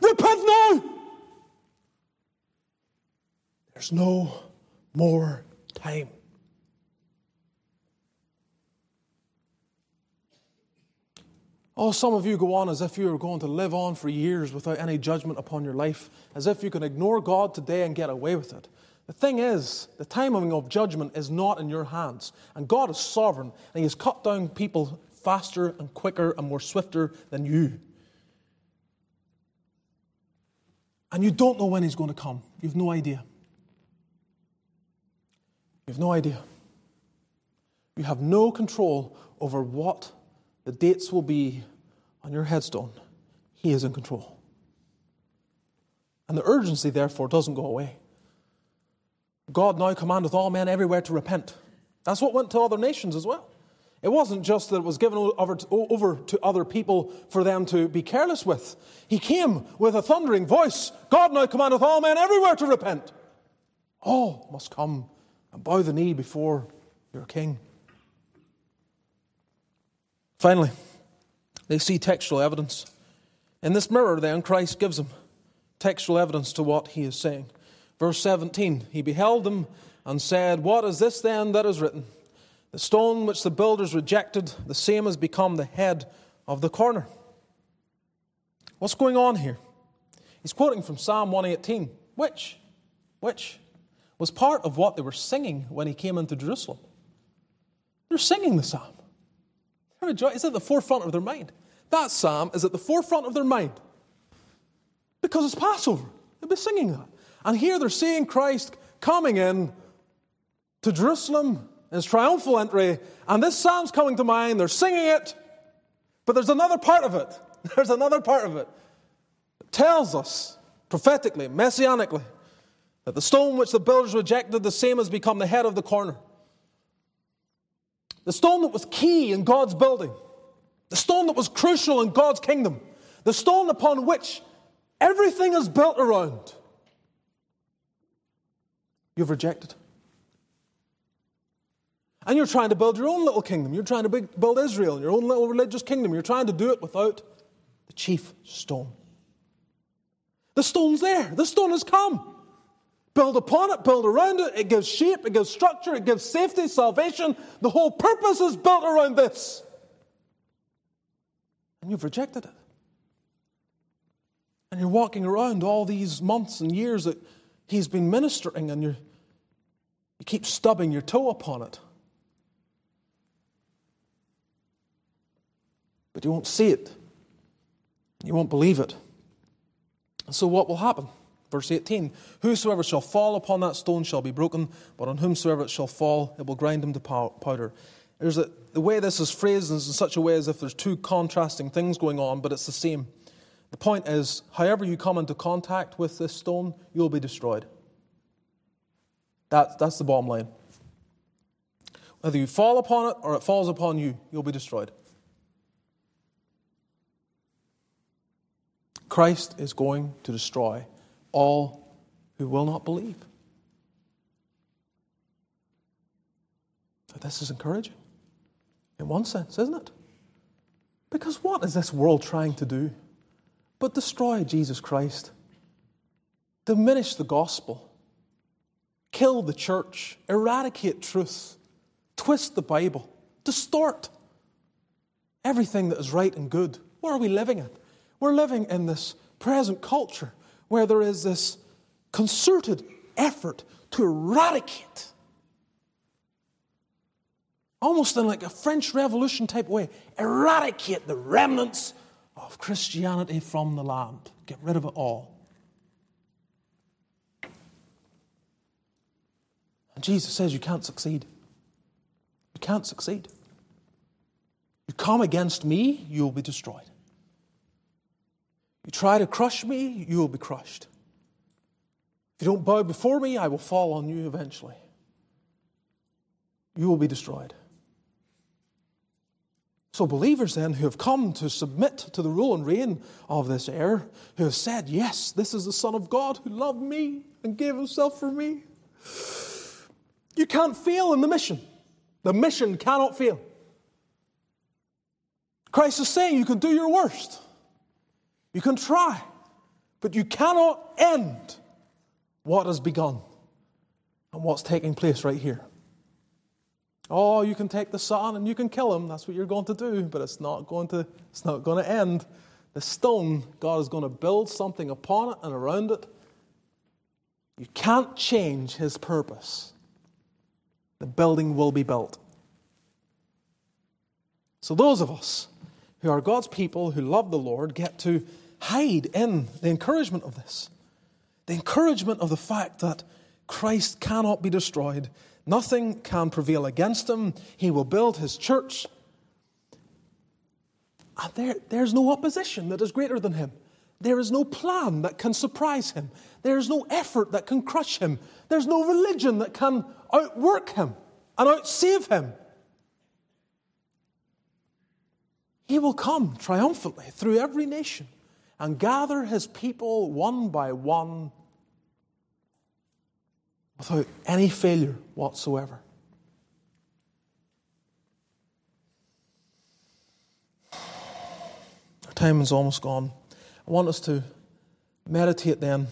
Repent now! There's no more time. Oh, some of you go on as if you are going to live on for years without any judgment upon your life, as if you can ignore God today and get away with it. The thing is, the timing of judgment is not in your hands. And God is sovereign, and He has cut down people faster and quicker and more swifter than you. And you don't know when He's going to come. You've no idea. You've no idea. You have no control over what the dates will be on your headstone. He is in control. And the urgency, therefore, doesn't go away. God now commandeth all men everywhere to repent. That's what went to other nations as well. It wasn't just that it was given over to, over to other people for them to be careless with. He came with a thundering voice God now commandeth all men everywhere to repent. All must come and bow the knee before your king. Finally, they see textual evidence. In this mirror, then, Christ gives them textual evidence to what he is saying. Verse 17 He beheld them and said, What is this then that is written? The stone which the builders rejected, the same has become the head of the corner. What's going on here? He's quoting from Psalm 118, which, which was part of what they were singing when he came into Jerusalem. They're singing the psalm. It's at the forefront of their mind. That psalm is at the forefront of their mind because it's Passover. They'll be singing that. And here they're seeing Christ coming in to Jerusalem in his triumphal entry, and this psalm's coming to mind. They're singing it, but there's another part of it. [LAUGHS] There's another part of it that tells us prophetically, messianically, that the stone which the builders rejected, the same has become the head of the corner. The stone that was key in God's building, the stone that was crucial in God's kingdom, the stone upon which everything is built around, you've rejected. And you're trying to build your own little kingdom. You're trying to build Israel, your own little religious kingdom. You're trying to do it without the chief stone. The stone's there, the stone has come. Build upon it, build around it. It gives shape, it gives structure, it gives safety, salvation. The whole purpose is built around this. And you've rejected it. And you're walking around all these months and years that he's been ministering, and you you keep stubbing your toe upon it. But you won't see it. You won't believe it. So, what will happen? Verse 18 Whosoever shall fall upon that stone shall be broken, but on whomsoever it shall fall, it will grind him to powder. There's a, the way this is phrased is in such a way as if there's two contrasting things going on, but it's the same. The point is, however you come into contact with this stone, you'll be destroyed. That, that's the bottom line. Whether you fall upon it or it falls upon you, you'll be destroyed. Christ is going to destroy all who will not believe. This is encouraging in one sense, isn't it? Because what is this world trying to do but destroy Jesus Christ, diminish the gospel, kill the church, eradicate truth, twist the Bible, distort everything that is right and good? What are we living in? We're living in this present culture where there is this concerted effort to eradicate, almost in like a French Revolution type way, eradicate the remnants of Christianity from the land. Get rid of it all. And Jesus says you can't succeed. You can't succeed. You come against me, you will be destroyed. You try to crush me, you will be crushed. If you don't bow before me, I will fall on you eventually. You will be destroyed. So, believers then who have come to submit to the rule and reign of this heir, who have said, Yes, this is the Son of God who loved me and gave himself for me, you can't fail in the mission. The mission cannot fail. Christ is saying you can do your worst. You can try, but you cannot end what has begun. and what's taking place right here. Oh, you can take the son and you can kill him. That's what you're going to do, but it's not going to, it's not going to end. The stone, God is going to build something upon it and around it. You can't change his purpose. The building will be built. So, those of us who are God's people, who love the Lord, get to hide in the encouragement of this. The encouragement of the fact that Christ cannot be destroyed, nothing can prevail against him. He will build his church. And there, there's no opposition that is greater than him. There is no plan that can surprise him. There is no effort that can crush him. There's no religion that can outwork him and outsave him. He will come triumphantly through every nation and gather his people one by one without any failure whatsoever. Our time is almost gone. I want us to meditate then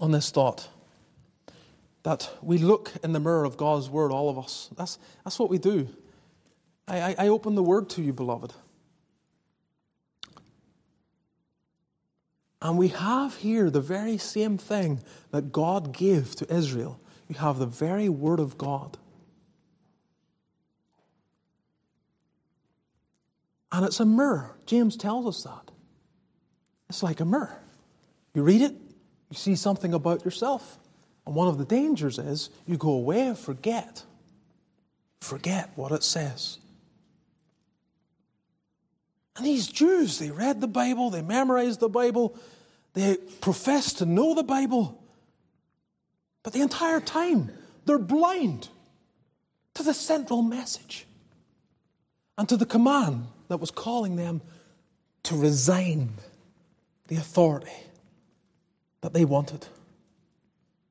on this thought that we look in the mirror of God's Word, all of us. That's, that's what we do. I, I, I open the Word to you, beloved. And we have here the very same thing that God gave to Israel. You have the very Word of God. And it's a mirror. James tells us that. It's like a mirror. You read it, you see something about yourself. And one of the dangers is you go away and forget. Forget what it says. And these Jews, they read the Bible, they memorized the Bible, they professed to know the Bible. But the entire time, they're blind to the central message and to the command that was calling them to resign the authority that they wanted.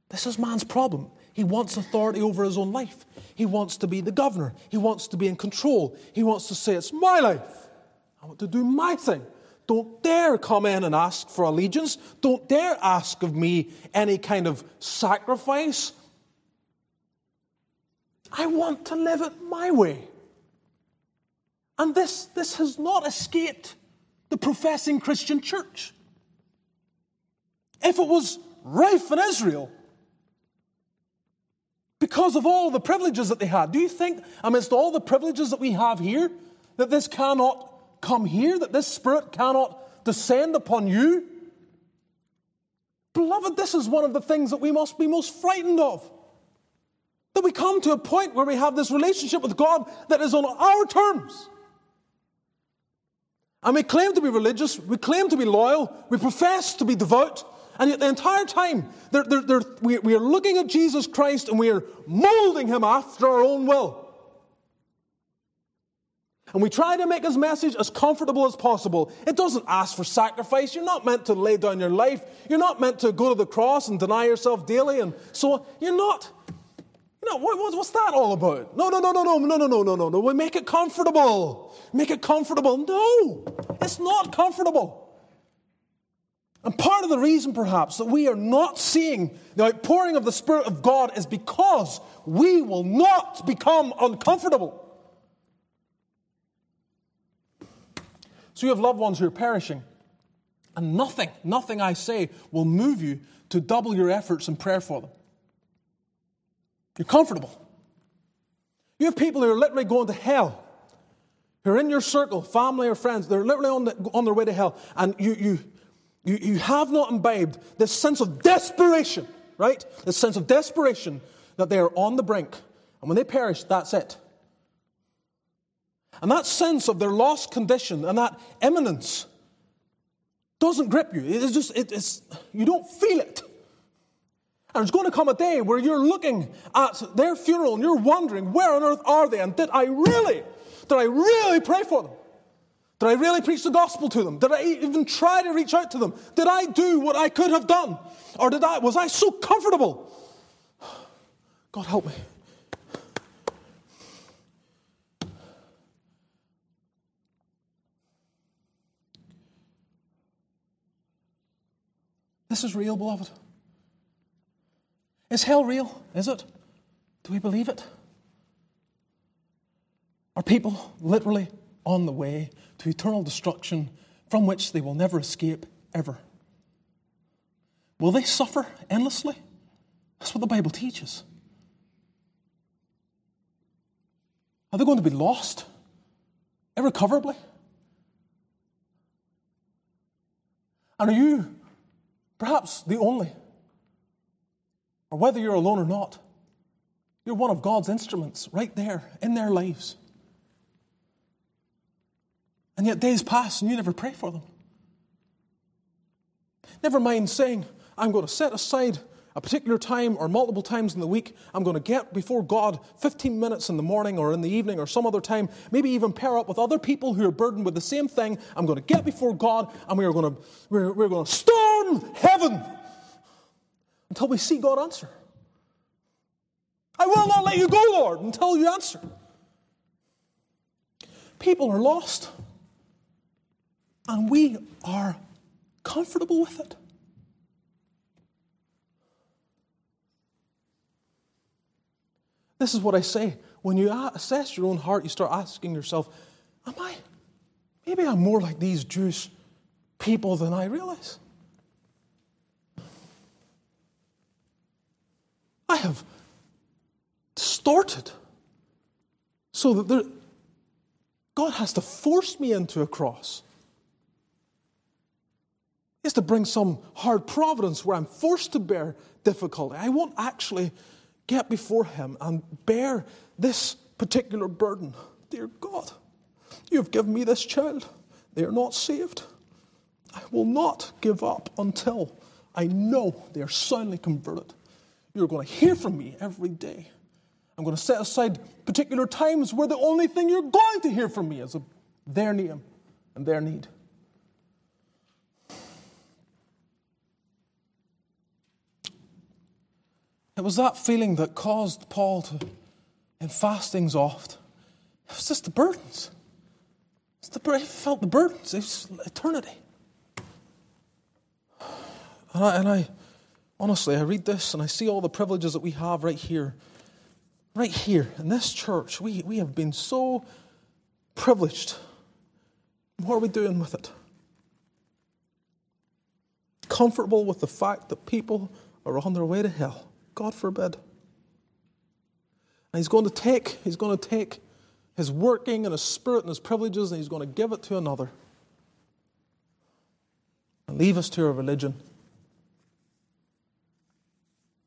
This is man's problem. He wants authority over his own life. He wants to be the governor. He wants to be in control. He wants to say, It's my life. I want to do my thing. Don't dare come in and ask for allegiance. Don't dare ask of me any kind of sacrifice. I want to live it my way. And this, this has not escaped the professing Christian church. If it was rife in Israel, because of all the privileges that they had, do you think, amidst all the privileges that we have here, that this cannot come here, that this Spirit cannot descend upon you? Beloved, this is one of the things that we must be most frightened of. That we come to a point where we have this relationship with God that is on our terms. And we claim to be religious, we claim to be loyal, we profess to be devout, and yet the entire time they're, they're, they're, we, we are looking at Jesus Christ and we are molding him after our own will. And we try to make his message as comfortable as possible. It doesn't ask for sacrifice. You're not meant to lay down your life. You're not meant to go to the cross and deny yourself daily. And so you're not. No, what, what's that all about? No, no, no, no, no, no, no, no, no, no, no. We make it comfortable. Make it comfortable. No, it's not comfortable. And part of the reason, perhaps, that we are not seeing the outpouring of the Spirit of God is because we will not become uncomfortable. So you have loved ones who are perishing, and nothing, nothing I say will move you to double your efforts in prayer for them. You're comfortable. You have people who are literally going to hell, who are in your circle, family or friends, they're literally on, the, on their way to hell, and you, you, you, you have not imbibed this sense of desperation, right? This sense of desperation that they are on the brink, and when they perish, that's it. And that sense of their lost condition and that imminence doesn't grip you. It's just, it, it's, you don't feel it. And there's going to come a day where you're looking at their funeral and you're wondering, where on earth are they? And did I really, did I really pray for them? Did I really preach the gospel to them? Did I even try to reach out to them? Did I do what I could have done? Or did I, was I so comfortable? God help me. This is real, beloved. Is hell real? Is it? Do we believe it? Are people literally on the way to eternal destruction from which they will never escape ever? Will they suffer endlessly? That's what the Bible teaches. Are they going to be lost irrecoverably? And are you perhaps the only, or whether you're alone or not, you're one of God's instruments right there in their lives? And yet days pass and you never pray for them. Never mind saying, I'm going to set aside a particular time or multiple times in the week. I'm going to get before God 15 minutes in the morning or in the evening or some other time, maybe even pair up with other people who are burdened with the same thing. I'm going to get before God and we are going to, we're, we're going to storm heaven until we see God answer. I will not let you go, Lord, until you answer. People are lost. And we are comfortable with it. This is what I say. When you assess your own heart, you start asking yourself, Am I? Maybe I'm more like these Jewish people than I realize. I have distorted so that there, God has to force me into a cross. Has to bring some hard providence where I'm forced to bear difficulty. I won't actually get before Him and bear this particular burden. Dear God, you have given me this child. They are not saved. I will not give up until I know they are soundly converted. You're going to hear from me every day. I'm going to set aside particular times where the only thing you're going to hear from me is their name and their need. It was that feeling that caused Paul to, in fastings oft, it was just the burdens. It's the, he felt the burdens. It was eternity. And I, and I, honestly, I read this and I see all the privileges that we have right here. Right here in this church, we, we have been so privileged. What are we doing with it? Comfortable with the fact that people are on their way to hell. God forbid. And he's going to take, he's going to take his working and his spirit and his privileges and he's going to give it to another. And leave us to a religion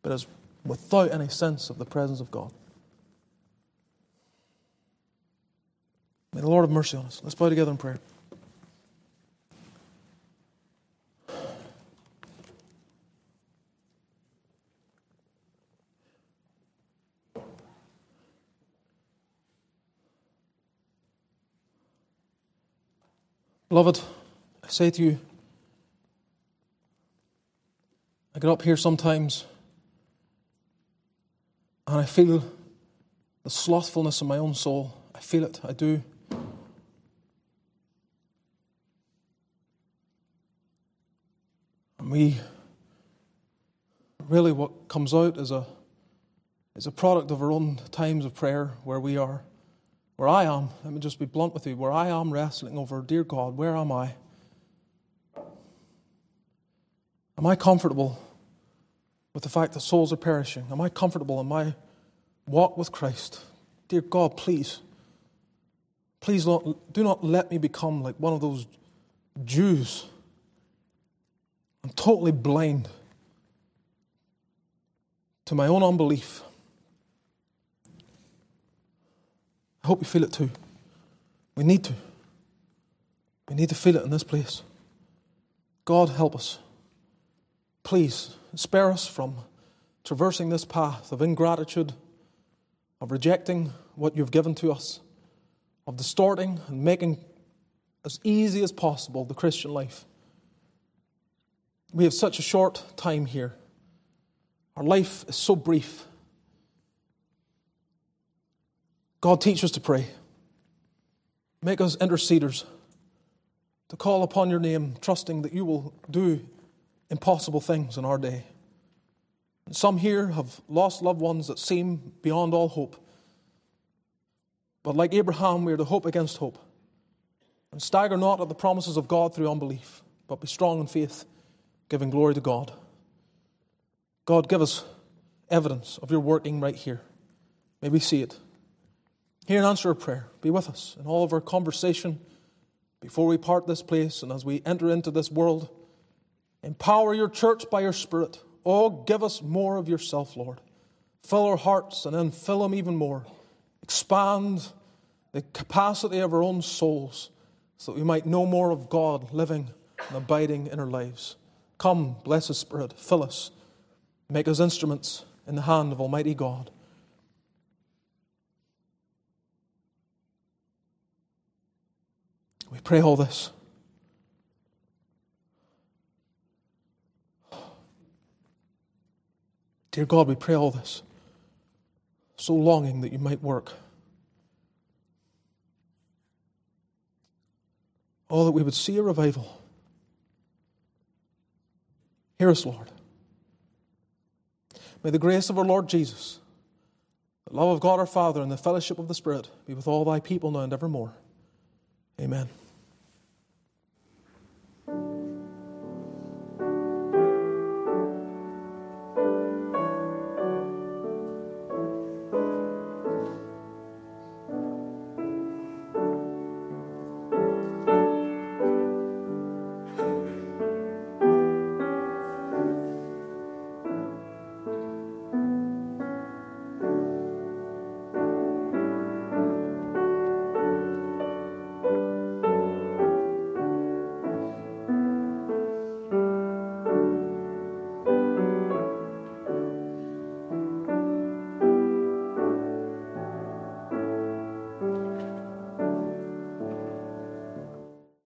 but is without any sense of the presence of God. May the Lord have mercy on us. Let's bow together in prayer. Beloved, I say to you, I get up here sometimes and I feel the slothfulness of my own soul. I feel it, I do. And we really what comes out is a is a product of our own times of prayer where we are where I am, let me just be blunt with you, where I am wrestling over, dear God, where am I? Am I comfortable with the fact that souls are perishing? Am I comfortable in my walk with Christ? Dear God, please, please not, do not let me become like one of those Jews. I'm totally blind to my own unbelief. I hope you feel it too. We need to. We need to feel it in this place. God, help us. Please spare us from traversing this path of ingratitude, of rejecting what you've given to us, of distorting and making as easy as possible the Christian life. We have such a short time here. Our life is so brief. God, teach us to pray. Make us interceders to call upon your name, trusting that you will do impossible things in our day. And some here have lost loved ones that seem beyond all hope. But like Abraham, we are to hope against hope. And stagger not at the promises of God through unbelief, but be strong in faith, giving glory to God. God, give us evidence of your working right here. May we see it. Hear and answer a prayer. Be with us in all of our conversation before we part this place and as we enter into this world. Empower your church by your Spirit. Oh, give us more of yourself, Lord. Fill our hearts and then fill them even more. Expand the capacity of our own souls so that we might know more of God living and abiding in our lives. Come, blessed Spirit, fill us. Make us instruments in the hand of Almighty God. We pray all this. Dear God, we pray all this, so longing that you might work. Oh, that we would see a revival. Hear us, Lord. May the grace of our Lord Jesus, the love of God our Father, and the fellowship of the Spirit be with all thy people now and evermore. Amen.